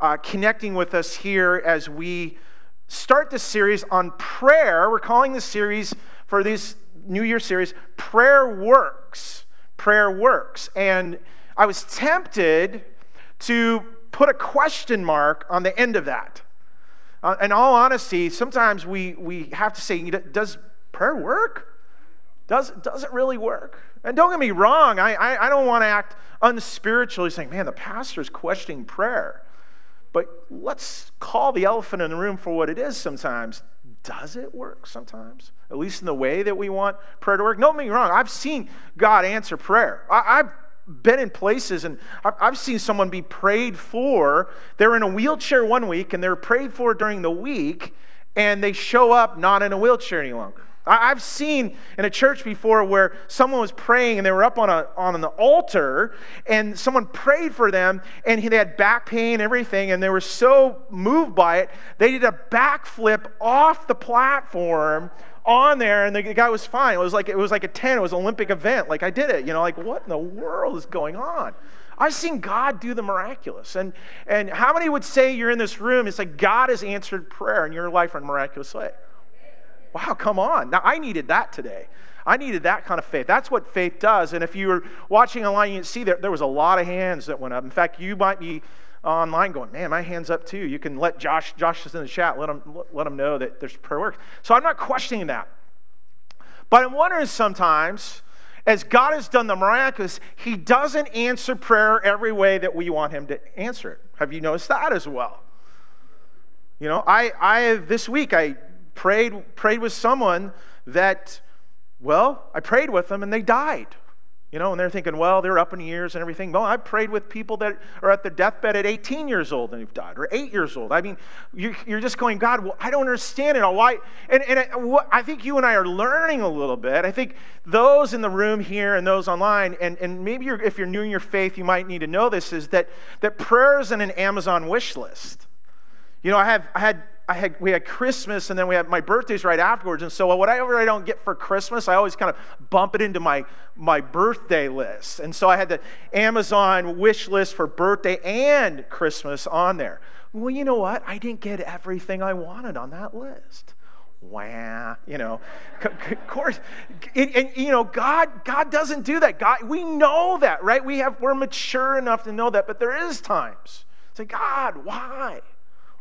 uh, connecting with us here as we start this series on prayer. We're calling this series for this New Year series, Prayer Works. Prayer Works. And I was tempted to put a question mark on the end of that. Uh, in all honesty, sometimes we, we have to say, does prayer work? Does, does it really work? And don't get me wrong, I, I, I don't want to act unspiritually saying, man, the pastor's questioning prayer. But let's call the elephant in the room for what it is sometimes. Does it work sometimes? At least in the way that we want prayer to work? Don't get me wrong, I've seen God answer prayer. I, have been in places and I've seen someone be prayed for. They're in a wheelchair one week and they're prayed for during the week and they show up not in a wheelchair any longer. I've seen in a church before where someone was praying and they were up on, a, on an altar and someone prayed for them and they had back pain and everything and they were so moved by it, they did a backflip off the platform on there and the guy was fine. It was like it was like a 10, it was an Olympic event. Like I did it, you know, like what in the world is going on? I've seen God do the miraculous. And and how many would say you're in this room? It's like God has answered prayer in your life in a miraculous way. Wow, come on. Now I needed that today. I needed that kind of faith. That's what faith does. And if you were watching online, you can see that there was a lot of hands that went up. In fact, you might be online going, man, my hand's up too. You can let Josh, Josh is in the chat, let him, let him know that there's prayer work. So I'm not questioning that. But I'm wondering sometimes, as God has done the miraculous, He doesn't answer prayer every way that we want Him to answer it. Have you noticed that as well? You know, I, I this week I prayed prayed with someone that, well, I prayed with them and they died. You know, and they're thinking, well, they're up in years and everything. Well, I've prayed with people that are at their deathbed at 18 years old and they've died, or 8 years old. I mean, you're just going, God, well, I don't understand it all. Why? And, and uh, I think you and I are learning a little bit. I think those in the room here and those online, and, and maybe you're, if you're new in your faith, you might need to know this, is that, that prayer isn't an Amazon wish list. You know, I, have, I had I had, we had Christmas and then we had my birthday's right afterwards. And so whatever I don't get for Christmas, I always kind of bump it into my, my birthday list. And so I had the Amazon wish list for birthday and Christmas on there. Well, you know what? I didn't get everything I wanted on that list. Wah, you know, of course, and, you know, God, God doesn't do that. God, we know that, right? We have, we're mature enough to know that, but there is times. Say, God, why?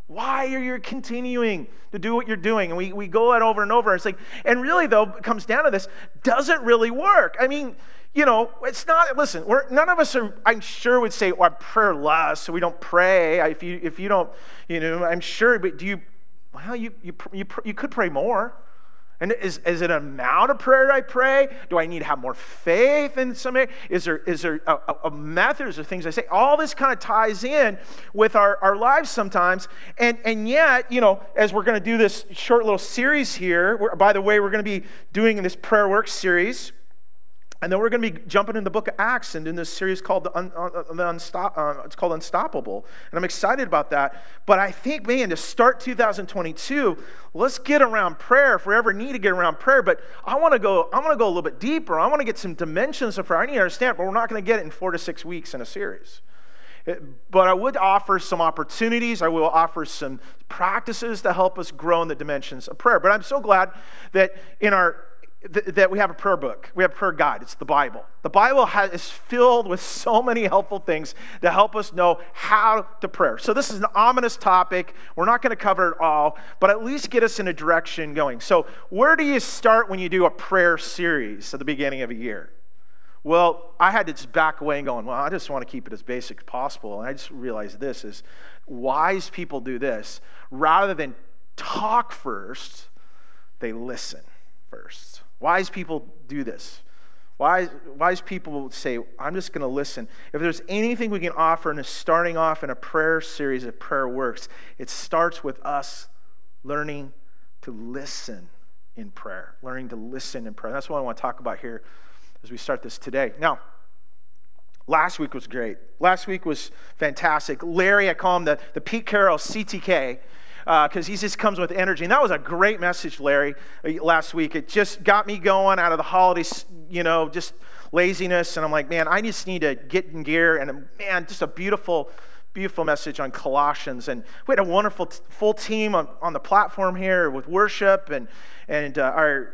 Why are you continuing to do what you're doing? And we, we go that over and over. It's like, and really, though, it comes down to this does it really work? I mean, you know, it's not, listen, we're, none of us are, I'm sure, would say, well, I pray less, so we don't pray. If you, if you don't, you know, I'm sure, but do you, well, you, you, you, you could pray more. And is, is it an amount of prayer I pray? Do I need to have more faith in some area? Is there, is there a, a there things I say? All this kind of ties in with our, our lives sometimes. And, and yet, you know, as we're going to do this short little series here, by the way, we're going to be doing this prayer work series. And then we're going to be jumping in the book of Acts and in this series called the, Un, uh, the Unstop, uh, it's called Unstoppable. And I'm excited about that. But I think, man, to start 2022, let's get around prayer if we ever need to get around prayer. But I want to go, I want to go a little bit deeper. I want to get some dimensions of prayer. I need to understand, but we're not going to get it in four to six weeks in a series. But I would offer some opportunities. I will offer some practices to help us grow in the dimensions of prayer. But I'm so glad that in our th- that we have a prayer book. We have a prayer guide. It's the Bible. The Bible has, is filled with so many helpful things to help us know how to pray. So this is an ominous topic. We're not going to cover it all, but at least get us in a direction going. So where do you start when you do a prayer series at the beginning of a year? Well, I had to just back away and going, well, I just want to keep it as basic as possible. And I just realized this is wise people do this. Rather than talk first, they listen first. Wise people do this. Wise, wise people say, I'm just going to listen. If there's anything we can offer in a starting off in a prayer series of prayer works, it starts with us learning to listen in prayer. Learning to listen in prayer. That's what I want to talk about here as we start this today. Now, last week was great. Last week was fantastic. Larry, I call him the, the Pete Carroll CTK because uh, he just comes with energy. And that was a great message, Larry, uh, last week. It just got me going out of the holidays, you know, just laziness. And I'm like, man, I just need to get in gear. And man, just a beautiful, beautiful message on Colossians. And we had a wonderful t- full team on, on the platform here with worship. And, and uh, our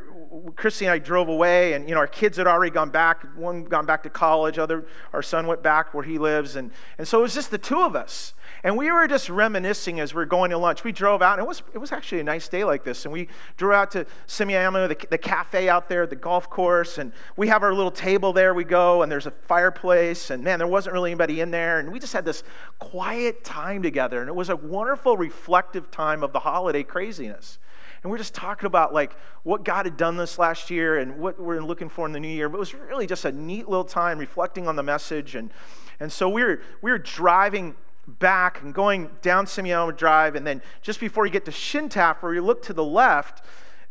Christy and I drove away, and you know our kids had already gone back. One gone back to college, other our son went back where he lives, and and so it was just the two of us. And we were just reminiscing as we were going to lunch. We drove out, and it was, it was actually a nice day like this. And we drove out to Semiahmoo, the, the cafe out there, the golf course, and we have our little table there. We go, and there's a fireplace, and man, there wasn't really anybody in there. And we just had this quiet time together, and it was a wonderful, reflective time of the holiday craziness. And we're just talking about like what God had done this last year and what we're looking for in the new year. But it was really just a neat little time reflecting on the message. And, and so we were, we were driving back and going down Semiahmoo Drive, and then just before you get to Shintaf, where you look to the left,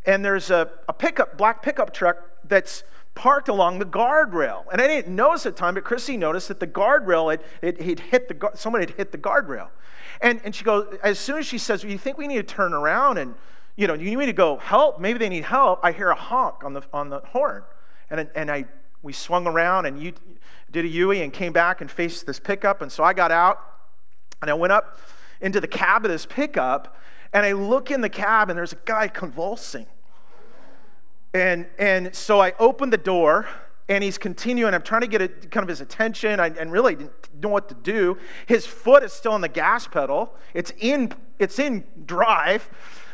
and there's a, a pickup, black pickup truck that's parked along the guardrail. And I didn't notice at the time, but Chrissy noticed that the guardrail had it, it hit the someone had hit the guardrail. And, and she goes, as soon as she says, well, you think we need to turn around and, you know, you need to go help? Maybe they need help. I hear a honk on the, on the horn. And, and I, we swung around and you did a Yui and came back and faced this pickup. And so I got out and I went up into the cab of this pickup, and I look in the cab, and there's a guy convulsing. And, and so I open the door, and he's continuing. I'm trying to get a, kind of his attention I, and really didn't know what to do. His foot is still on the gas pedal, it's in, it's in drive.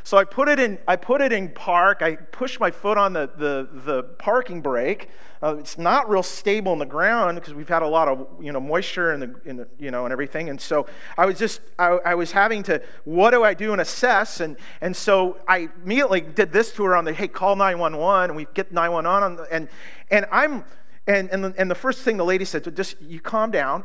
So I put it in, I put it in park. I push my foot on the, the, the parking brake. Uh, it's not real stable in the ground because we've had a lot of you know moisture in the, in the you know and everything. And so I was just I, I, was having to what do I do and assess and and so I immediately did this to her on the hey call 911 and we get 911 on and and I'm and, and, the, and the first thing the lady said, just you calm down.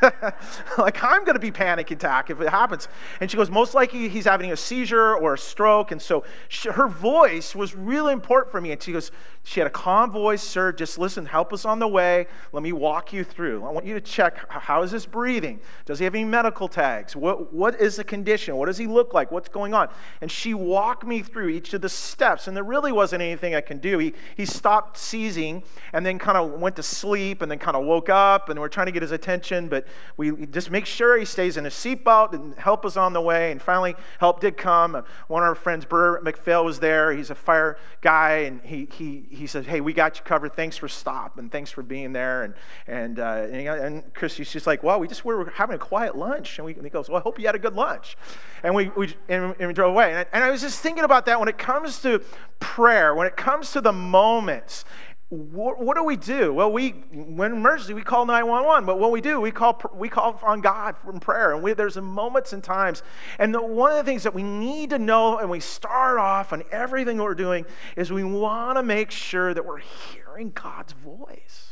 like, I'm going to be panic attack if it happens. And she goes, most likely he's having a seizure or a stroke. And so she, her voice was really important for me. And she goes, she had a calm voice, sir, just listen, help us on the way. Let me walk you through. I want you to check how is this breathing? Does he have any medical tags? What, what is the condition? What does he look like? What's going on? And she walked me through each of the steps. And there really wasn't anything I can do. He, he stopped seizing and then kind of went to sleep and then kind of woke up and we're trying to get his attention, but we just make sure he stays in his seatbelt and help us on the way. And finally, help did come. One of our friends, Burr McPhail, was there. He's a fire guy and he, he, he said, Hey, we got you covered. Thanks for stop and thanks for being there. And, and, uh, and, and Christy's just like, Well, we just were having a quiet lunch. And, we, and he goes, Well, I hope you had a good lunch. And we, we, and, and we drove away. And I, and I was just thinking about that when it comes to prayer, when it comes to the moments what, what, do we do? Well, we when emergency we call 911, but what we do we call we call on God from prayer, and we, there's moments and times. And the, one of the things that we need to know, and we start off on everything we're doing, is we want to make sure that we're hearing God's voice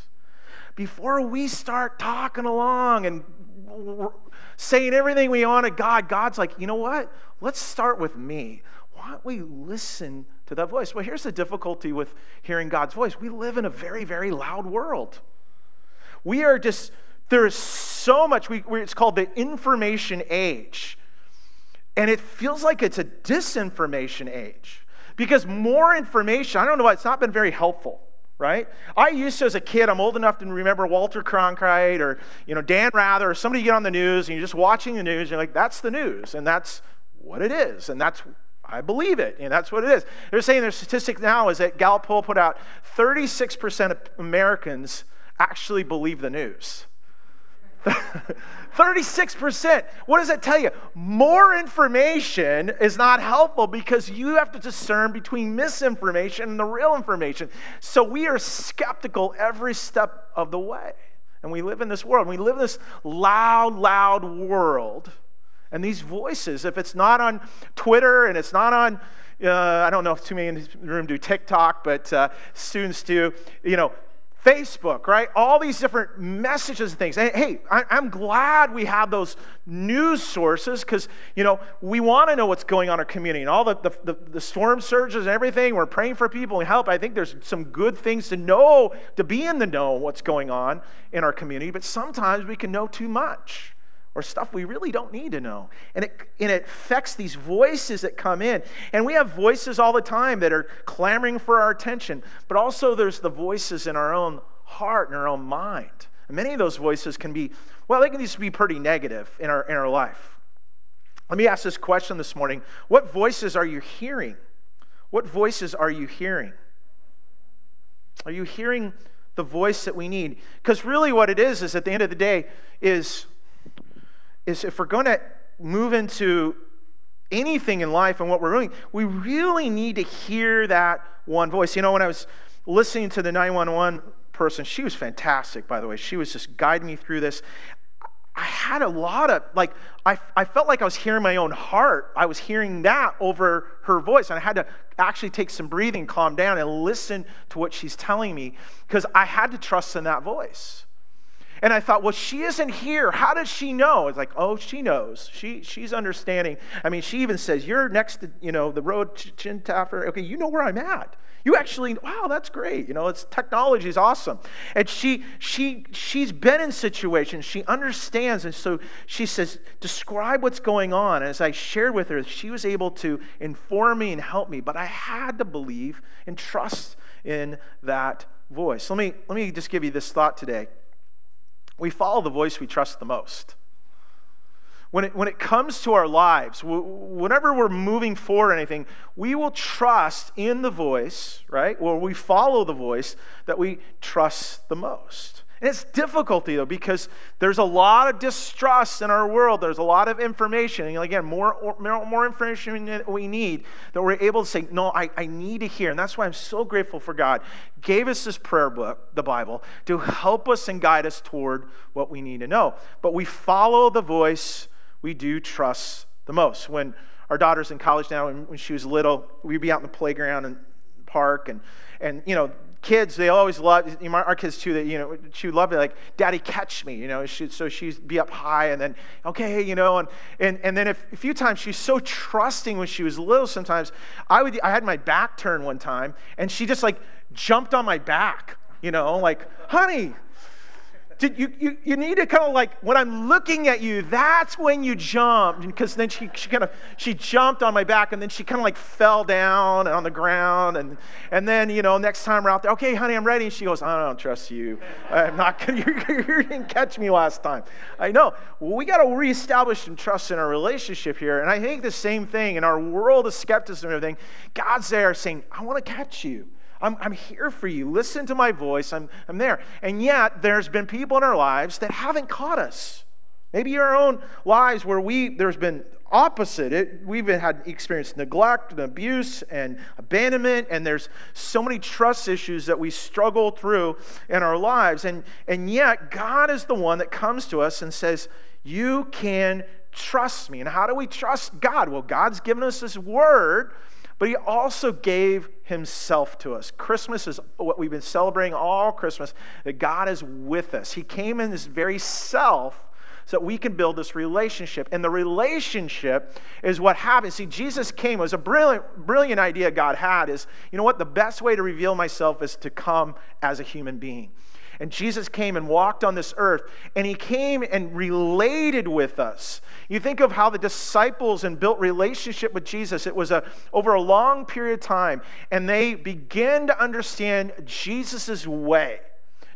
before we start talking along and saying everything we want to God. God's like, you know what? Let's start with me. Why don't we listen? To that voice. Well, here's the difficulty with hearing God's voice we live in a very, very loud world. We are just, there is so much, we, it's called the information age. And it feels like it's a disinformation age because more information, I don't know why, it's not been very helpful right? I used to, as a kid, I'm old enough to remember Walter Cronkite or, you know, Dan Rather or somebody get on the news and you're just watching the news and you're like, that's the news and that's what it is and that's I believe it, and that's what it is. They're saying their statistic now is that Gallup poll put out 36% of Americans actually believe the news. 36%. What does that tell you? More information is not helpful because you have to discern between misinformation and the real information. So we are skeptical every step of the way. And we live in this world. We live in this loud, loud world and these voices, if it's not on Twitter and it's not on, uh, I don't know if too many in this room do TikTok, but uh, students do, you know, Facebook, right? All these different messages and things. Hey, I, am glad we have those news sources because, you know, we want to know what's going on in our community and all the, the, the, the storm surges and everything. We're praying for people and help. I think there's some good things to know, to be in the know what's going on in our community, but sometimes we can know too much or stuff we really don't need to know. And it, and it affects these voices that come in. And we have voices all the time that are clamoring for our attention, but also there's the voices in our own heart and our own mind. And many of those voices can be, well, they can just be pretty negative in our, in our life. Let me ask this question this morning What voices are you hearing? What voices are you hearing? Are you hearing the voice that we need? Because really, what it is, is at the end of the day, is, is if we're going to move into anything in life and what we're doing, we really need to hear that one voice. You know, when I was listening to the 911 person, she was fantastic, by the way. She was just guiding me through this. I had a lot of, like, I, I felt like I was hearing my own heart. I was hearing that over her voice. And I had to actually take some breathing, calm down, and listen to what she's telling me because I had to trust in that voice. And I thought, well, she isn't here. How does she know? It's like, oh, she knows. She, she's understanding. I mean, she even says, you're next to, you know, the road, to Shintaffer. Okay, you know where I'm at. You actually, wow, that's great. You know, it's technology is awesome. And she, she, she's been in situations. She understands. And so she says, describe what's going on. And as I shared with her, she was able to inform me and help me. But I had to believe and trust in that voice. Let me, let me just give you this thought today we follow the voice we trust the most. When it, when it comes to our lives, whenever we're moving forward or anything, we will trust in the voice, right? Or we follow the voice that we trust the most. And it's difficulty though, because there's a lot of distrust in our world. There's a lot of information. And again, more, more, more information we need that we're able to say, no, I, I need to hear. And that's why I'm so grateful for God. Gave us this prayer book, the Bible, to help us and guide us toward what we need to know. But we follow the voice we do trust the most. When our daughter's in college now, and when she was little, we'd be out in the playground and park and and you know kids, they always love, our kids too, that, you know, she would love it, like, Daddy, catch me, you know, she, so she'd be up high and then, okay, you know, and, and, and then if, a few times she's so trusting when she was little sometimes, I would, I had my back turned one time and she just like jumped on my back, you know, like, honey, did you, you, you need to kind of like when i'm looking at you that's when you jump because then she, she kind of she jumped on my back and then she kind of like fell down on the ground and and then you know next time we're out there okay honey i'm ready and she goes i don't trust you. I'm not gonna you, you didn't catch me last time. I know. Well, we got to reestablish some trust in our relationship here and i think the same thing in our world of skepticism and everything. God's there saying i want to catch you I'm, I'm here for you. Listen to my voice. I'm, I'm there. And yet, there's been people in our lives that haven't caught us. Maybe our own lives where we there's been opposite. It, we've had experienced neglect and abuse and abandonment, and there's so many trust issues that we struggle through in our lives. And, and yet, God is the one that comes to us and says, You can trust me. And how do we trust God? Well, God's given us His word but he also gave himself to us. Christmas is what we've been celebrating all Christmas, that God is with us. He came in his very self so that we can build this relationship. And the relationship is what happens. See, Jesus came, it was a brilliant, brilliant idea God had is, you know what, the best way to reveal myself is to come as a human being. And Jesus came and walked on this earth, and he came and related with us. You think of how the disciples and built relationship with Jesus. It was a, over a long period of time, and they began to understand Jesus' way.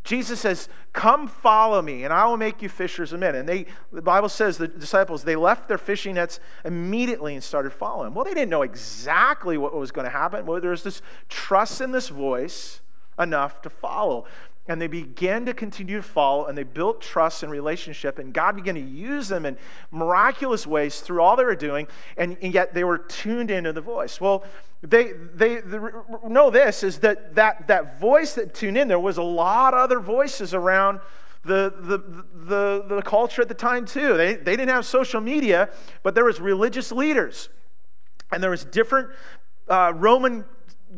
Jesus says, Come follow me, and I will make you fishers of men. And they, the Bible says the disciples, they left their fishing nets immediately and started following. Well, they didn't know exactly what was going to happen. Well, there was this trust in this voice enough to follow. And they began to continue to follow, and they built trust and relationship, and God began to use them in miraculous ways through all they were doing, and, and yet they were tuned into the voice. Well, they, they, they know this is that, that that voice that tuned in, there was a lot of other voices around the, the, the, the culture at the time too. They, they didn't have social media, but there was religious leaders, and there was different uh, Roman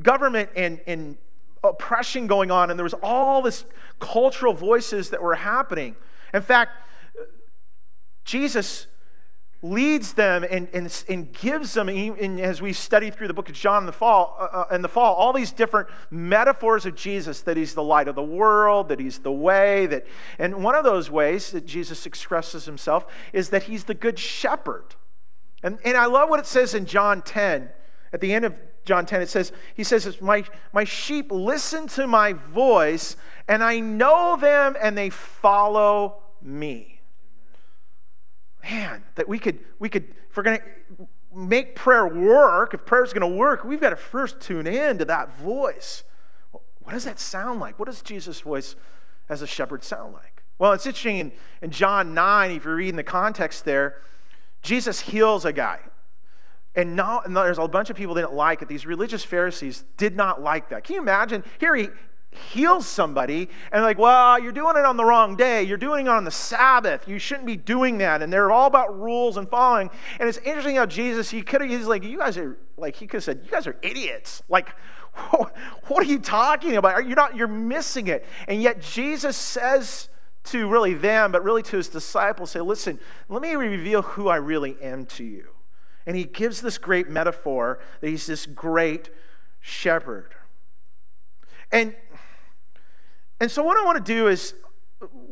government and, and oppression going on, and there was all this cultural voices that were happening. In fact, Jesus leads them and, and, and gives them, and as we study through the book of John in the fall, uh, uh, in the fall, all these different metaphors of Jesus that he's the light of the world, that he's the way, that, and one of those ways that Jesus expresses himself is that he's the good shepherd. And, and I love what it says in John 10, at the end of John 10, it says, he says, my, my sheep listen to my voice, and I know them, and they follow me. Man, that we could, we could, if we're going to make prayer work, if prayer is going to work, we've got to first tune in to that voice. What does that sound like? What does Jesus' voice as a shepherd sound like? Well, it's interesting in, in John 9, if you're reading the context there, Jesus heals a guy. And, and there's a bunch of people didn't like it. These religious Pharisees did not like that. Can you imagine? Here he heals somebody, and like, well, you're doing it on the wrong day. You're doing it on the Sabbath. You shouldn't be doing that. And they're all about rules and following. And it's interesting how Jesus, he could have, he's like, you guys are, like, he could have said, you guys are idiots. Like, what are you talking about? You're not, you're missing it. And yet Jesus says to really them, but really to his disciples, say, listen, let me reveal who I really am to you. And he gives this great metaphor that he's this great shepherd. And, and so, what I want to do is,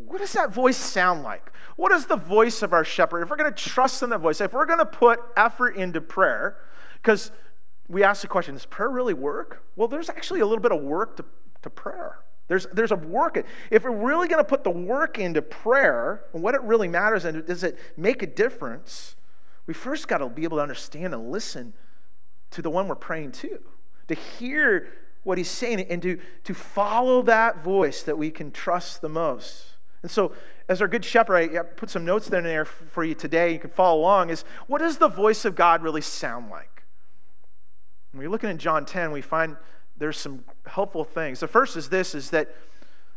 what does that voice sound like? What is the voice of our shepherd? If we're going to trust in that voice, if we're going to put effort into prayer, because we ask the question, does prayer really work? Well, there's actually a little bit of work to, to prayer. There's, there's a work. If we're really going to put the work into prayer and what it really matters and does it make a difference, we first got to be able to understand and listen to the one we're praying to, to hear what he's saying and to, to follow that voice that we can trust the most. And so, as our good shepherd, I put some notes there in there for you today. You can follow along. Is what does the voice of God really sound like? When we're looking in John 10, we find there's some helpful things. The first is this: is that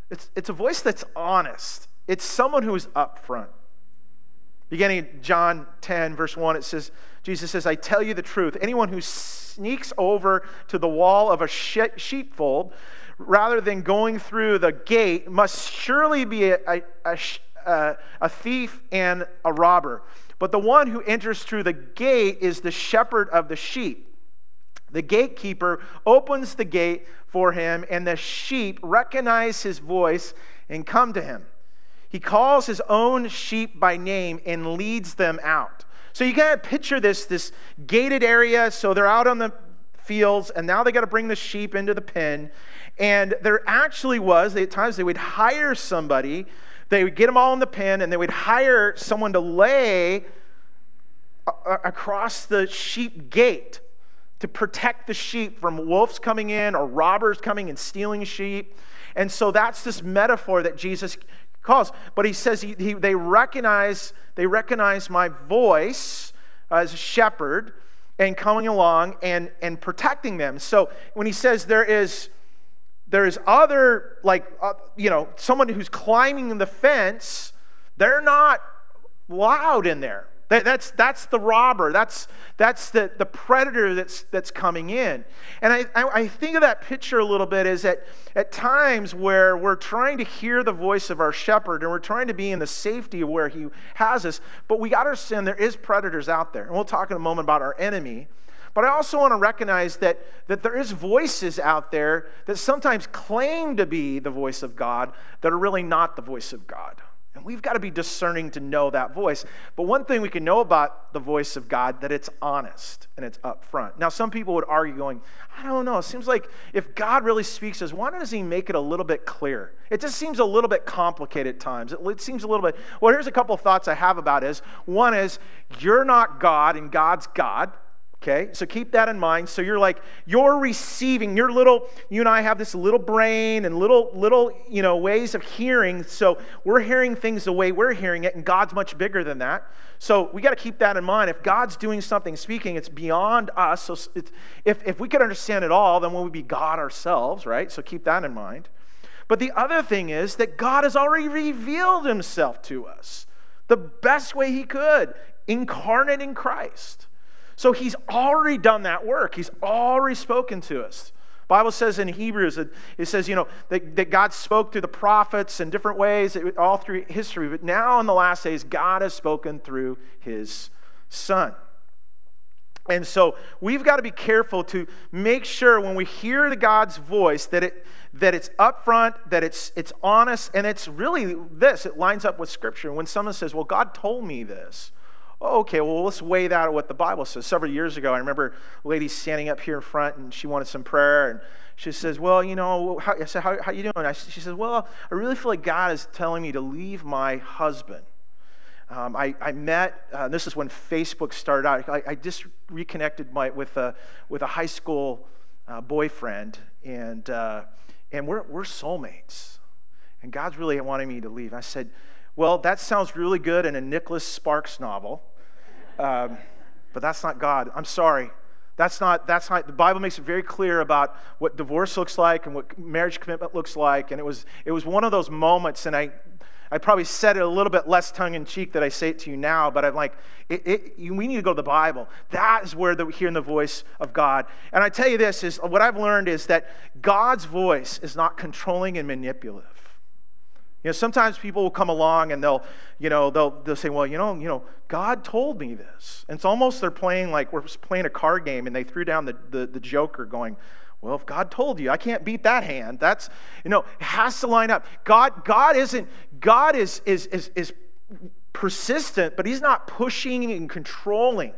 it's, it's a voice that's honest. It's someone who is upfront. Beginning John 10, verse 1, it says, Jesus says, I tell you the truth. Anyone who sneaks over to the wall of a sheepfold rather than going through the gate must surely be a, a, a, a thief and a robber. But the one who enters through the gate is the shepherd of the sheep. The gatekeeper opens the gate for him, and the sheep recognize his voice and come to him. He calls his own sheep by name and leads them out. So you gotta picture this, this gated area. So they're out on the fields, and now they got to bring the sheep into the pen. And there actually was, at times they would hire somebody, they would get them all in the pen, and they would hire someone to lay across the sheep gate to protect the sheep from wolves coming in or robbers coming and stealing sheep. And so that's this metaphor that Jesus calls. But he says he, he, they recognize they recognize my voice as a shepherd and coming along and, and protecting them. So when he says there is there is other like uh, you know someone who's climbing the fence, they're not loud in there. That, that's, that's the robber. That's, that's the, the predator that's, that's coming in. And I, I, I think of that picture a little bit is that at times where we're trying to hear the voice of our shepherd and we're trying to be in the safety of where he has us, but we got to understand there is predators out there. And we'll talk in a moment about our enemy. But I also want to recognize that, that there is voices out there that sometimes claim to be the voice of God that are really not the voice of God. And we've got to be discerning to know that voice. But one thing we can know about the voice of God that it's honest and it's upfront. Now, some people would argue, going, I don't know. It seems like if God really speaks us, why doesn't He make it a little bit clear? It just seems a little bit complicated at times. It, it seems a little bit. Well, here's a couple thoughts I have about. Is one is you're not God and God's God. Okay, so keep that in mind. So you're like, you're receiving, your little, you and I have this little brain and little, little, you know, ways of hearing. So we're hearing things the way we're hearing it, and God's much bigger than that. So we got to keep that in mind. If God's doing something, speaking, it's beyond us. So if, if we could understand it all, then we would be God ourselves, right? So keep that in mind. But the other thing is that God has already revealed himself to us the best way he could, incarnate in Christ. So he's already done that work. He's already spoken to us. Bible says in Hebrews, it, says, you know, that, that God spoke through the prophets in different ways, all through history. But now in the last days, God has spoken through his son. And so we've got to be careful to make sure when we hear the God's voice that it that it's upfront, that it's it's honest, and it's really this. It lines up with Scripture. When someone says, "Well, God told me this," okay, well, let's weigh that what the Bible says. Several years ago, I remember a lady standing up here in front and she wanted some prayer. And she says, well, you know, how, I said, how, how you doing? I, she says, well, I really feel like God is telling me to leave my husband. Um, I, I, met, uh, this is when Facebook started out. I, I just reconnected my, with, a, with a high school uh, boyfriend, and, uh, and we're, we're soulmates. And God's really wanting me to leave. I said, Well, that sounds really good in a Nicholas Sparks novel, um, but that's not God. I'm sorry. That's not, that's not, the Bible makes it very clear about what divorce looks like and what marriage commitment looks like. And it was, it was one of those moments, and I, I probably said it a little bit less tongue in cheek that I say it to you now, but I'm like, it, it, we need to go to the Bible. That is where we're hearing the voice of God. And I tell you this is what I've learned is that God's voice is not controlling and manipulative. You know, sometimes people will come along and they'll, you know, they'll, they'll say, well, you know, you know, God told me this. And it's almost they're playing like we're playing a card game and they threw down the, the, the joker going, well, if God told you, I can't beat that hand. That's, you know, it has to line up. God, God isn't, God is, is, is, is persistent, but he's not pushing and controlling.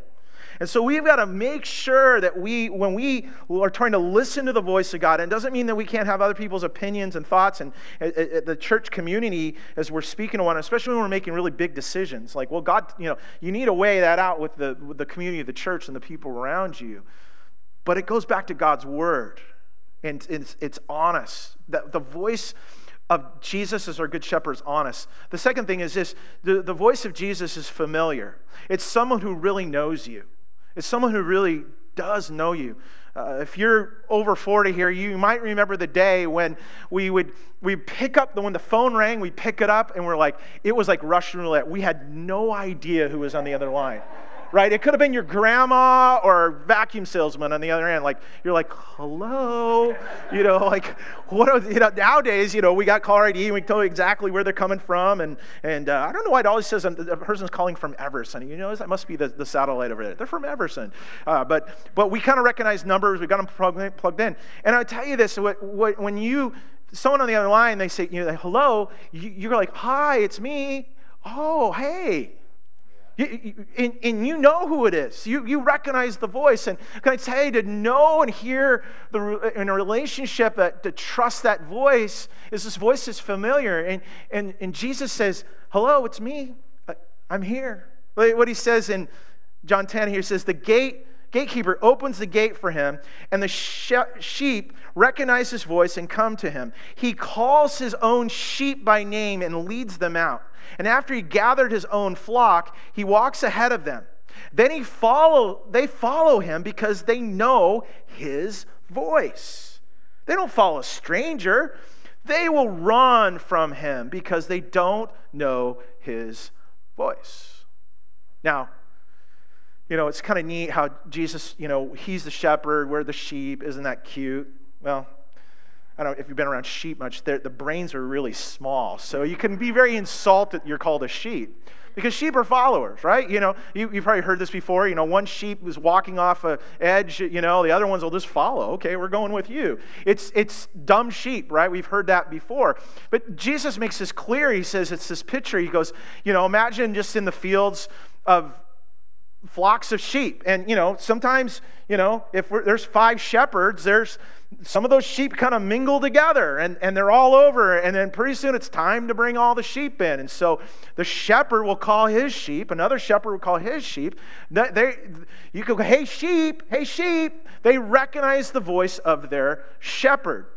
And so we've got to make sure that we, when we are trying to listen to the voice of God, and it doesn't mean that we can't have other people's opinions and thoughts, and the church community, as we're speaking to one, especially when we're making really big decisions, like, well, God, you know, you need to weigh that out with the, with the community of the church and the people around you. But it goes back to God's word, and it's, it's honest. The, the voice of Jesus as our good shepherd is honest. The second thing is this the, the voice of Jesus is familiar. It's someone who really knows you, it's someone who really does know you. Uh, if you're over 40 here, you might remember the day when we would we pick up the when the phone rang, we pick it up, and we're like, it was like Russian roulette. We had no idea who was on the other line right? It could have been your grandma or vacuum salesman on the other end. Like, you're like, hello? You know, like, what are, you know, nowadays, you know, we got caller ID and we tell you exactly where they're coming from. And, and uh, I don't know why it always says the person's calling from Everson. You know, that must be the, the satellite over there. They're from Everson. Uh, but, but we kind of recognize numbers. We got them plugged, plugged in. And I tell you this, what, what, when you, someone on the other line, they say, you know, hello, you, you're like, hi, it's me. Oh, hey, and, and, you know who it is. You, you recognize the voice. And can I tell you, to know and hear the, in a relationship, that, to trust that voice, is this voice is familiar. And, and, and Jesus says, Hello, it's me. I'm here. What he says in John 10 here says, The gate gatekeeper opens the gate for him, and the sheep recognize his voice and come to him. He calls his own sheep by name and leads them out. And after he gathered his own flock, he walks ahead of them. Then he follow, they follow him because they know his voice. They don't follow a stranger. They will run from him because they don't know his voice. Now, you know, it's kind of neat how Jesus, you know, he's the shepherd, we're the sheep. Isn't that cute? Well, I don't know if you've been around sheep much, the brains are really small. So you can be very insulted you're called a sheep. Because sheep are followers, right? You know, you, have probably heard this before. You know, one sheep is walking off a edge, you know, the other ones will just follow. Okay, we're going with you. It's, it's dumb sheep, right? We've heard that before. But Jesus makes this clear. He says it's this picture. He goes, you know, imagine just in the fields of flocks of sheep. And, you know, sometimes, you know, if there's five shepherds, there's some of those sheep kind of mingle together and, and they're all over. And then pretty soon it's time to bring all the sheep in. And so the shepherd will call his sheep, another shepherd will call his sheep. They, you go, hey, sheep, hey, sheep. They recognize the voice of their shepherd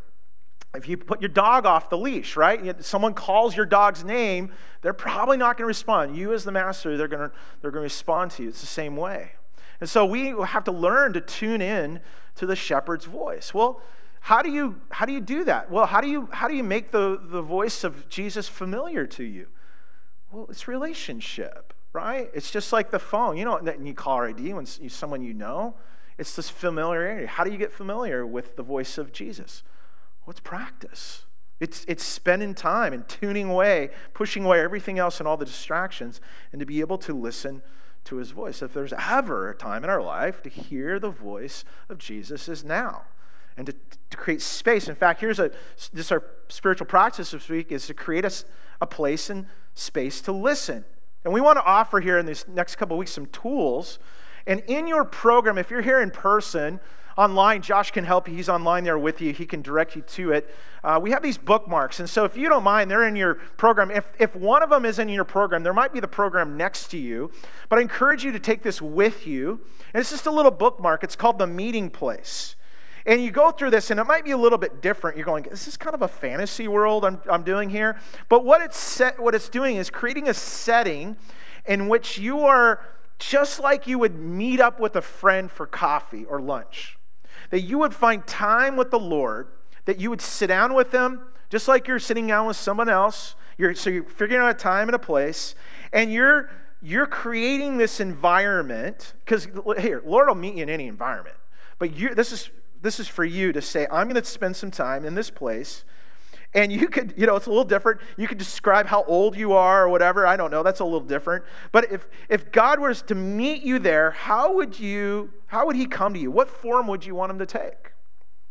if you put your dog off the leash, right? Someone calls your dog's name, they're probably not going to respond. You, as the master, they're going to, they're going to respond to you. It's the same way. And so we have to learn to tune in to the shepherd's voice. Well, how do you, how do, you do that? Well, how do you, how do you make the, the voice of Jesus familiar to you? Well, it's relationship, right? It's just like the phone. You know, and you call ID when someone you know. It's this familiarity. How do you get familiar with the voice of Jesus? It's practice? It's, it's spending time and tuning away, pushing away everything else and all the distractions, and to be able to listen to his voice. If there's ever a time in our life to hear the voice of Jesus, is now. And to, to create space. In fact, here's a this our spiritual practice this week is to create a, a place and space to listen. And we want to offer here in these next couple weeks some tools. And in your program, if you're here in person, online, Josh can help you. He's online there with you. He can direct you to it. Uh, we have these bookmarks. And so if you don't mind, they're in your program. If, if one of them is in your program, there might be the program next to you. But I encourage you to take this with you. And it's just a little bookmark. It's called The Meeting Place. And you go through this, and it might be a little bit different. You're going, this is kind of a fantasy world I'm, I'm doing here. But what it's, set, what it's doing is creating a setting in which you are just like you would meet up with a friend for coffee or lunch. That you would find time with the Lord, that you would sit down with them, just like you're sitting down with someone else. You're, so you're figuring out a time and a place, and you're you're creating this environment because here, Lord will meet you in any environment. But you, this is this is for you to say, I'm going to spend some time in this place. And you could, you know, it's a little different. You could describe how old you are or whatever. I don't know. That's a little different. But if, if God was to meet you there, how would you, how would he come to you? What form would you want him to take?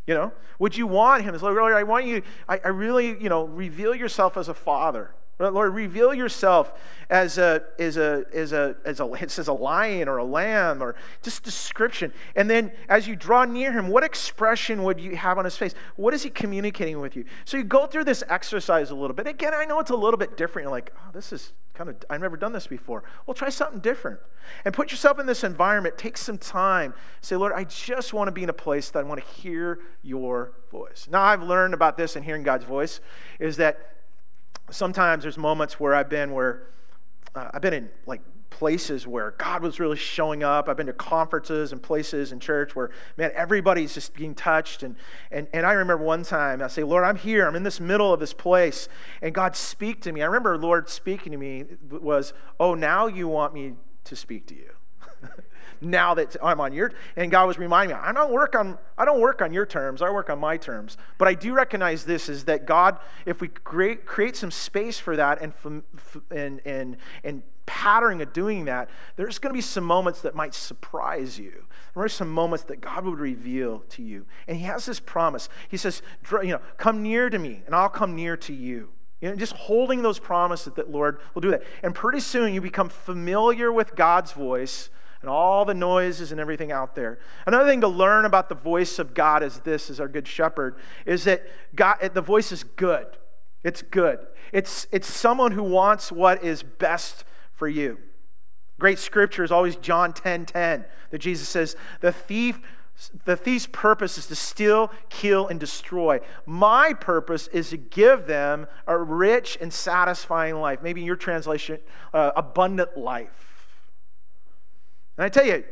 You know, would you want him? It's like, I want you, I, I really, you know, reveal yourself as a father. Lord, reveal yourself as a, as a, as a, as a, it says a lion or a lamb or just description. And then as you draw near him, what expression would you have on his face? What is he communicating with you? So you go through this exercise a little bit. Again, I know it's a little bit different. You're like, oh, this is kind of, I've never done this before. Well, try something different. And put yourself in this environment. Take some time. Say, Lord, I just want to be in a place that I want to hear your voice. Now, I've learned about this and hearing God's voice is that sometimes there's moments where I've been where uh, I've been in like places where God was really showing up. I've been to conferences and places in church where, man, everybody's just being touched. And, and, and I remember one time I say, Lord, I'm here. I'm in this middle of this place. And God speak to me. I remember Lord speaking to me was, oh, now you want me to speak to you. now that I'm on your and God was reminding me, I don't work on I don't work on your terms, I work on my terms. But I do recognize this is that God, if we create create some space for that and and and and pattern of doing that, there's going to be some moments that might surprise you. There are some moments that God would reveal to you. And He has this promise. He says, you know, come near to me, and I'll come near to you. You know, just holding those promises that Lord will do that. And pretty soon you become familiar with God's voice and all the noises and everything out there. Another thing to learn about the voice of God is this, as our good shepherd, is that God, the voice is good. It's good. It's, it's someone who wants what is best for you. Great scripture is always John 10 10, that Jesus says, The thief. The thief's purpose is to steal, kill, and destroy. My purpose is to give them a rich and satisfying life. Maybe in your translation, uh, abundant life. And I tell you,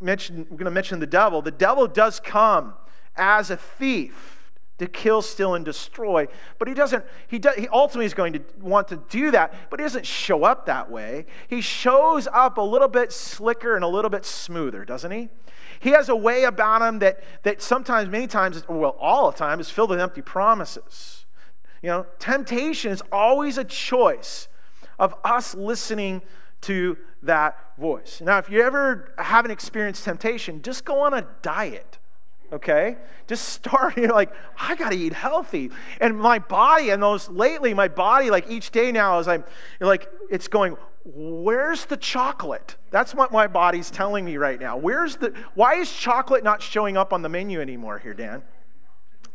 mention, we're going to mention the devil. The devil does come as a thief to kill, steal, and destroy. But he doesn't, he, he ultimately is going to want to do that, but he doesn't show up that way. He shows up a little bit slicker and a little bit smoother, doesn't he? He has a way about him that, that sometimes, many times, well, all the time, is filled with empty promises. You know, temptation is always a choice of us listening to that voice. Now, if you ever haven't experienced temptation, just go on a diet. Okay? Just start, you're like, I gotta eat healthy. And my body, and those lately, my body, like each day now, as I'm like, it's going, where's the chocolate? That's what my body's telling me right now. Where's the, why is chocolate not showing up on the menu anymore here, Dan?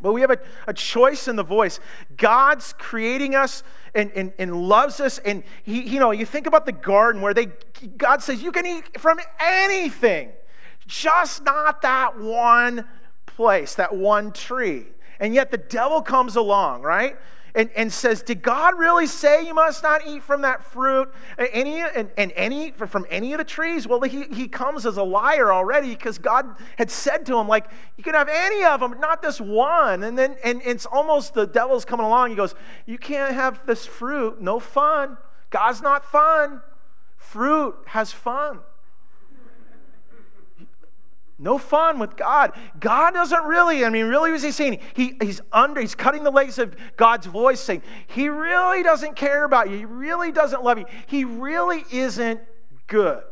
But we have a, a choice in the voice. God's creating us and, and, and loves us. And he, you know, you think about the garden where they God says you can eat from anything, just not that one place, that one tree. And yet the devil comes along, right? And, and says, Did God really say you must not eat from that fruit any, and, and any, from any of the trees? Well, he, he comes as a liar already because God had said to him, like, you can have any of them, not this one. And then and it's almost the devil's coming along. He goes, You can't have this fruit, no fun. God's not fun. Fruit has fun. No fun with God. God doesn't really, I mean, really, was he saying? He, he's under, he's cutting the legs of God's voice, saying, He really doesn't care about you. He really doesn't love you. He really isn't good.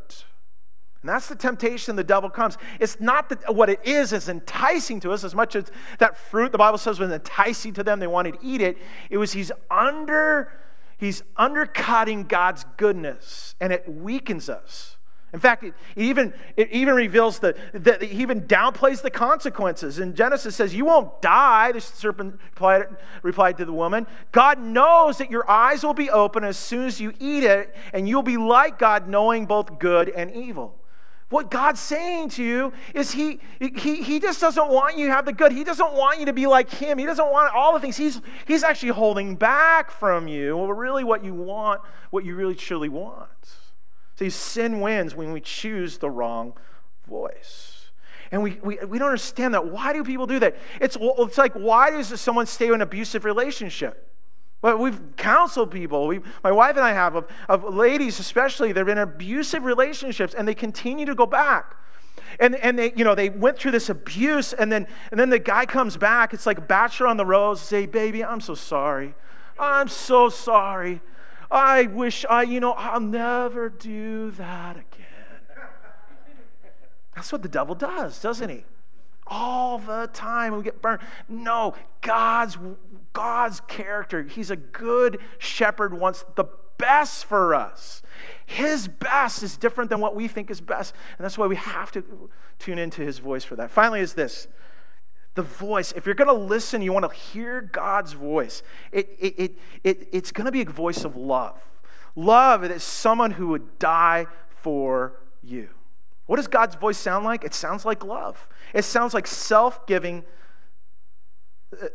And that's the temptation the devil comes. It's not that what it is is enticing to us as much as that fruit the Bible says was enticing to them. They wanted to eat it. It was he's under he's undercutting God's goodness and it weakens us. In fact, it even, it even reveals that, he even downplays the consequences. And Genesis says, You won't die, the serpent replied, replied to the woman. God knows that your eyes will be open as soon as you eat it, and you'll be like God, knowing both good and evil. What God's saying to you is he, he, he just doesn't want you to have the good. He doesn't want you to be like Him. He doesn't want all the things. He's, he's actually holding back from you really what you want, what you really truly want. See, sin wins when we choose the wrong voice. And we, we, we don't understand that. Why do people do that? It's, it's like, why does someone stay in an abusive relationship? Well, we've counseled people. We, my wife and I have, of, of ladies especially, they've been in abusive relationships and they continue to go back. And, and they, you know, they went through this abuse, and then, and then the guy comes back. It's like Bachelor on the Rose, say, Baby, I'm so sorry. I'm so sorry. I wish I, you know, I'll never do that again. That's what the devil does, doesn't he? All the time we get burned. No, God's God's character. He's a good shepherd, wants the best for us. His best is different than what we think is best. And that's why we have to tune into his voice for that. Finally, is this the voice, if you're going to listen, you want to hear God's voice, it, it, it, it it's going to be a voice of love. Love is someone who would die for you. What does God's voice sound like? It sounds like love. It sounds like self uh, giving,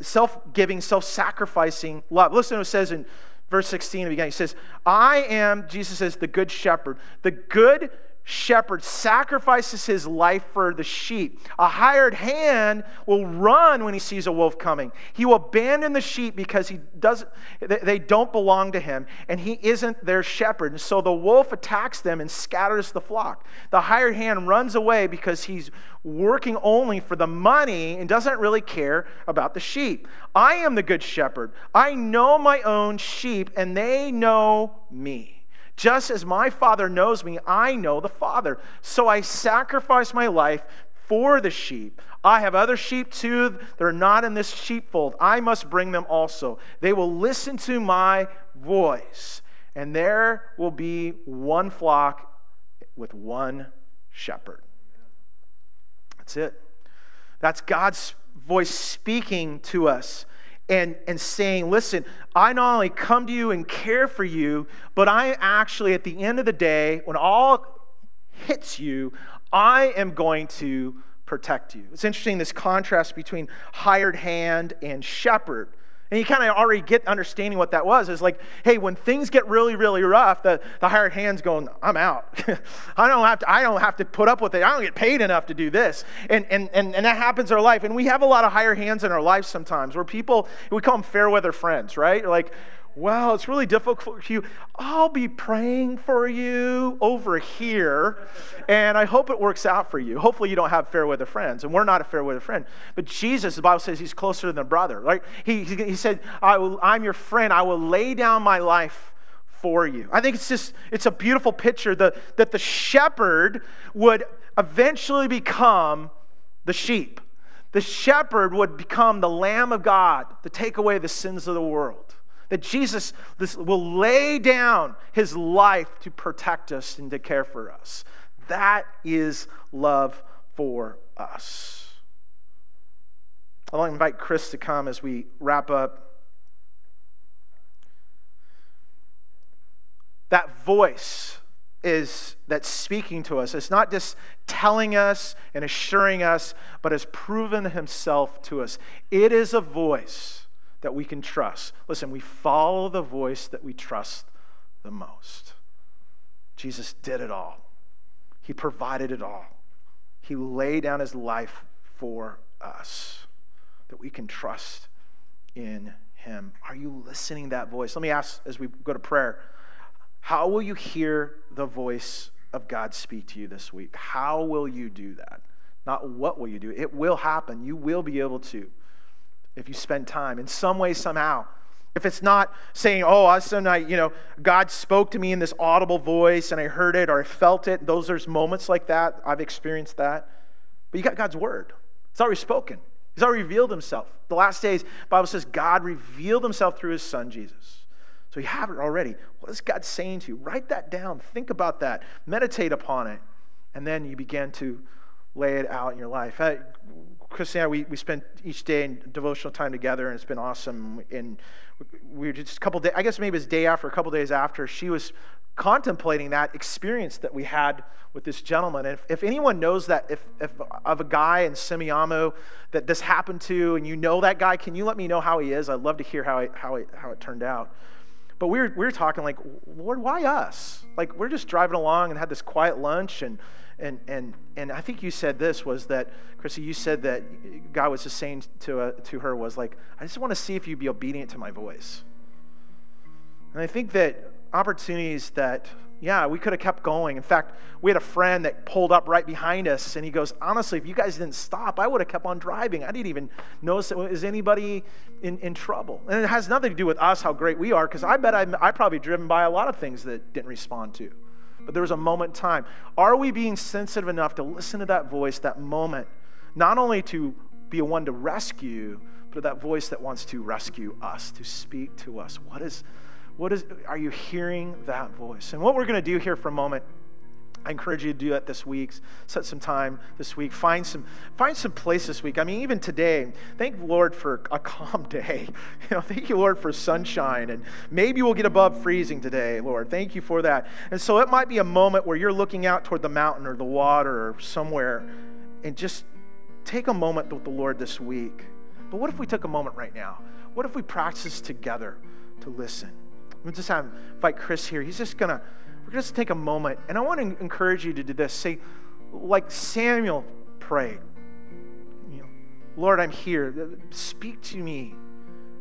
self giving, self sacrificing love. Listen to what it says in verse 16 of the beginning. He says, I am, Jesus says, the good shepherd. The good shepherd sacrifices his life for the sheep. A hired hand will run when he sees a wolf coming. He will abandon the sheep because he doesn't, they don't belong to him and he isn't their shepherd. And so the wolf attacks them and scatters the flock. The hired hand runs away because he's working only for the money and doesn't really care about the sheep. I am the good shepherd. I know my own sheep and they know me. Just as my Father knows me, I know the Father. So I sacrifice my life for the sheep. I have other sheep too that are not in this sheepfold. I must bring them also. They will listen to my voice, and there will be one flock with one shepherd. That's it. That's God's voice speaking to us and, and saying, Listen, I not only come to you and care for you, but I actually, at the end of the day, when all hits you, I am going to protect you. It's interesting this contrast between hired hand and shepherd. And you kind of already get understanding what that was. Is like, hey, when things get really, really rough, the, the hired hand's going, I'm out. I don't have to, I don't have to put up with it. I don't get paid enough to do this. And, and, and, and that happens in our life. And we have a lot of hired hands in our lives sometimes where people, we call them fair weather friends, right? Like, well, it's really difficult for you. I'll be praying for you over here, and I hope it works out for you. Hopefully, you don't have fair weather friends, and we're not a fair weather friend. But Jesus, the Bible says he's closer than a brother, right? He, he said, I will, I'm your friend. I will lay down my life for you. I think it's just, it's a beautiful picture the, that the shepherd would eventually become the sheep. The shepherd would become the Lamb of God to take away the sins of the world. That Jesus will lay down his life to protect us and to care for us. That is love for us. I'll invite Chris to come as we wrap up. That voice is that's speaking to us. It's not just telling us and assuring us, but has proven himself to us. It is a voice that we can trust. Listen, we follow the voice that we trust the most. Jesus did it all, He provided it all. He laid down His life for us that we can trust in Him. Are you listening that voice? Let me ask as we go to prayer how will you hear the voice of God speak to you this week? How will you do that? Not what will you do. It will happen. You will be able to if you spend time in some way, somehow. If it's not saying, oh, last night, you know, God spoke to me in this audible voice and I heard it or I felt it, those there's moments like that. I've experienced that. But you got God's word. It's already spoken. He's already revealed himself. The last days, Bible says God revealed himself through his son, Jesus. So you have it already. What is God saying to you? Write that down. Think about that. Meditate upon it. And then you begin to lay it out in your life. Chris and I, we, we spent each day in devotional time together, and it's been awesome. And we were just a couple days, I guess maybe it was day after, a couple days after, she was contemplating that experience that we had with this gentleman. And if, if anyone knows that, if, if of a guy in Semiahmoo that this happened to, and you know that guy, can you let me know how he is? I'd love to hear how it, how it, how it turned out. But we were, we were talking like, Lord, why us? Like, we're just driving along and had this quiet lunch and and, and, and I think you said this was that, Chrissy, you said that God was just saying to, uh, to her was like, I just want to see if you'd be obedient to my voice. And I think that opportunities that, yeah, we could have kept going. In fact, we had a friend that pulled up right behind us, and he goes, honestly, if you guys didn't stop, I would have kept on driving. I didn't even notice that was anybody in, in trouble. And it has nothing to do with us, how great we are, because I bet I, I probably driven by a lot of things that didn't respond to but there was a moment in time. Are we being sensitive enough to listen to that voice, that moment, not only to be a one to rescue, but that voice that wants to rescue us, to speak to us? What is, what is, are you hearing that voice? And what we're going to do here for a moment I encourage you to do that this week. Set some time this week. Find some find some place this week. I mean, even today, thank Lord for a calm day. You know, thank you, Lord, for sunshine. And maybe we'll get above freezing today, Lord. Thank you for that. And so it might be a moment where you're looking out toward the mountain or the water or somewhere and just take a moment with the Lord this week. But what if we took a moment right now? What if we practice together to listen? We'll just have invite Chris here. He's just gonna we're to take a moment, and I want to encourage you to do this. Say, like Samuel prayed, you know, Lord, I'm here. Speak to me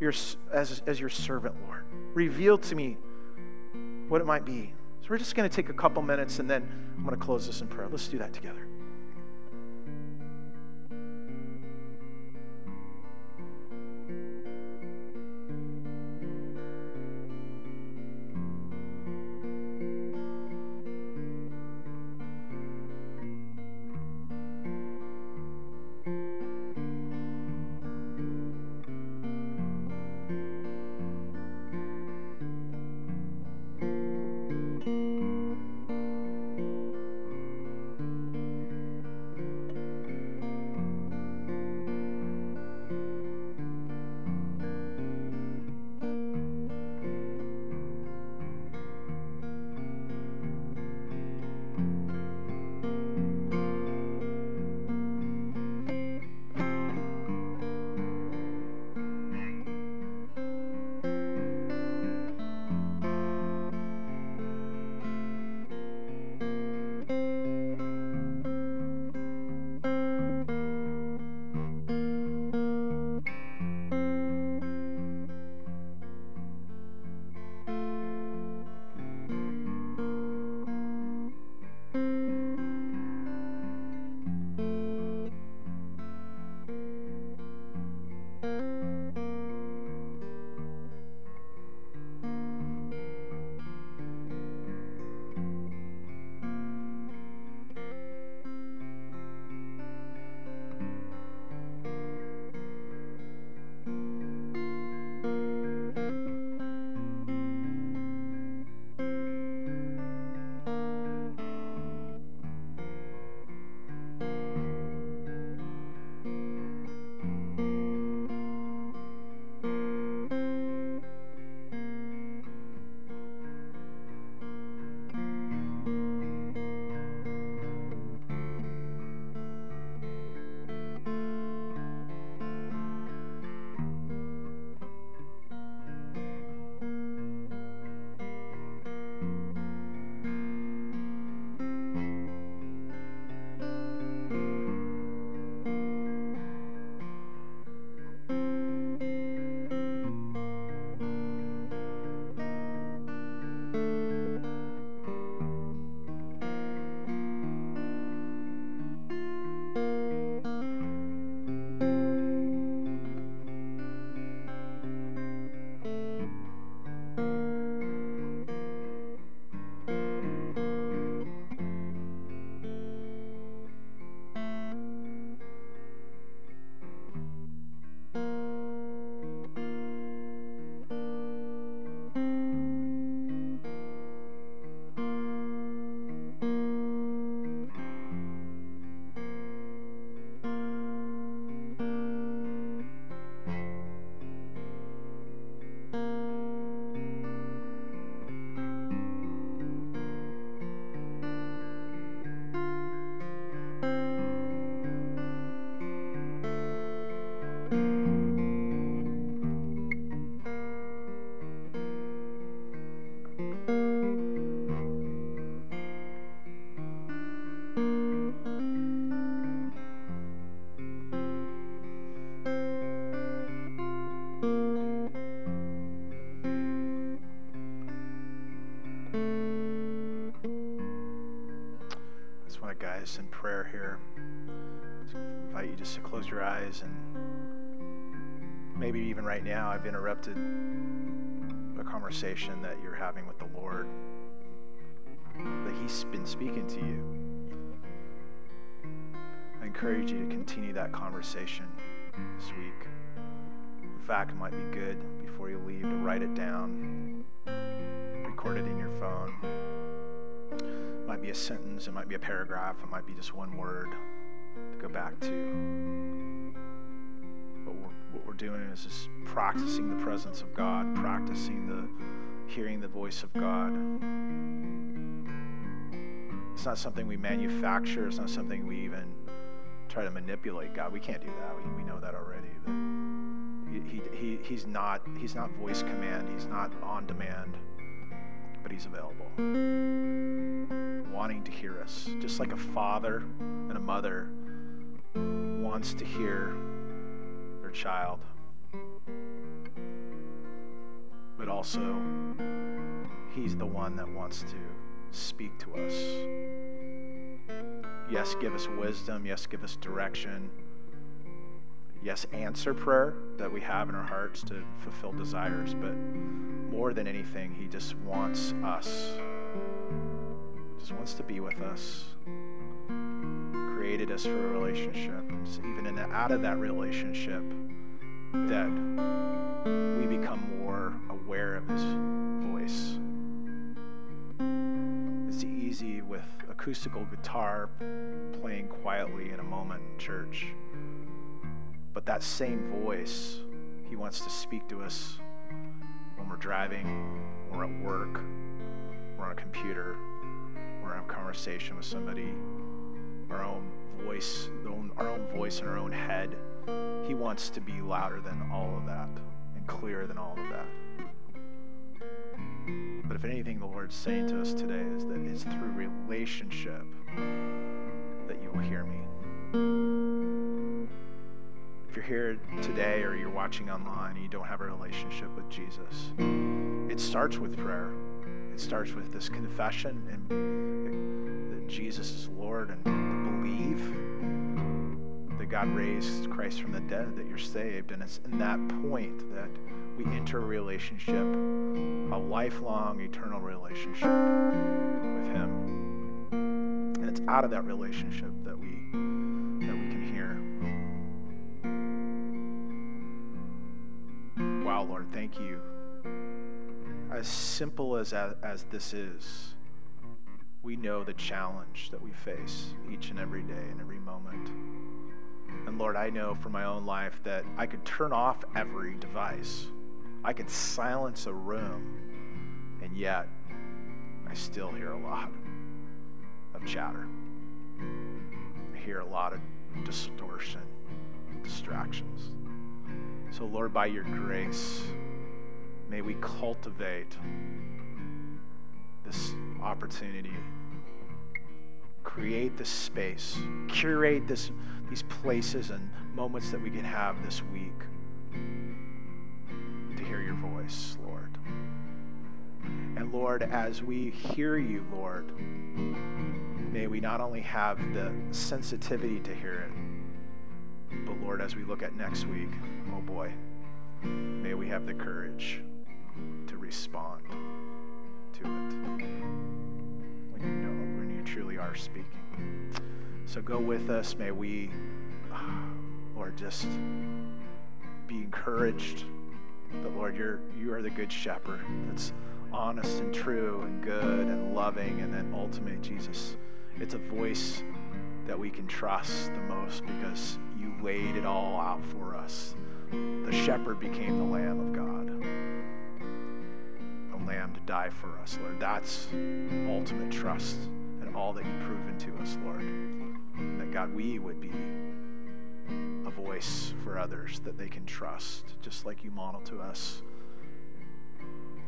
your, as, as your servant, Lord. Reveal to me what it might be. So we're just going to take a couple minutes, and then I'm going to close this in prayer. Let's do that together. Prayer here. I invite you just to close your eyes and maybe even right now I've interrupted a conversation that you're having with the Lord, that He's been speaking to you. I encourage you to continue that conversation this week. In fact, it might be good before you leave to write it down, record it in your phone might be a sentence, it might be a paragraph, it might be just one word to go back to. But we're, what we're doing is just practicing the presence of God, practicing the hearing the voice of God. It's not something we manufacture, it's not something we even try to manipulate God. We can't do that. We, we know that already. He, he, he's, not, he's not voice command, he's not on demand, but he's available wanting to hear us, just like a father and a mother wants to hear their child. But also, He's the one that wants to speak to us. Yes, give us wisdom. Yes, give us direction. Yes, answer prayer that we have in our hearts to fulfill desires. But more than anything, He just wants us just wants to be with us. Created us for a relationship. And even in the, out of that relationship, that we become more aware of His voice. It's easy with acoustical guitar playing quietly in a moment in church. But that same voice, He wants to speak to us when we're driving, or at work, or on a computer, conversation with somebody, our own voice, our own voice in our own head. He wants to be louder than all of that and clearer than all of that. But if anything, the Lord's saying to us today is that it's through relationship that you will hear me. If you're here today or you're watching online and you don't have a relationship with Jesus, it starts with prayer. It starts with this confession and Jesus is Lord and believe that God raised Christ from the dead, that you're saved. And it's in that point that we enter a relationship, a lifelong, eternal relationship with Him. And it's out of that relationship that we that we can hear. Wow, Lord, thank you as simple as, as this is, we know the challenge that we face each and every day and every moment. And Lord, I know from my own life that I could turn off every device, I could silence a room, and yet I still hear a lot of chatter. I hear a lot of distortion, distractions. So, Lord, by your grace, May we cultivate this opportunity. Create this space. Curate this, these places and moments that we can have this week to hear your voice, Lord. And Lord, as we hear you, Lord, may we not only have the sensitivity to hear it, but Lord, as we look at next week, oh boy, may we have the courage to respond to it when you know, when you truly are speaking. So go with us. May we, Lord, just be encouraged that, Lord, you're, you are the good shepherd that's honest and true and good and loving. And then ultimately, Jesus, it's a voice that we can trust the most because you laid it all out for us. The shepherd became the Lamb of God lamb to die for us, Lord. That's ultimate trust and all that you've proven to us, Lord. And that, God, we would be a voice for others that they can trust, just like you model to us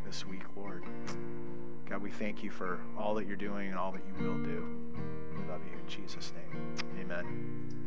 this week, Lord. God, we thank you for all that you're doing and all that you will do. We love you in Jesus' name. Amen.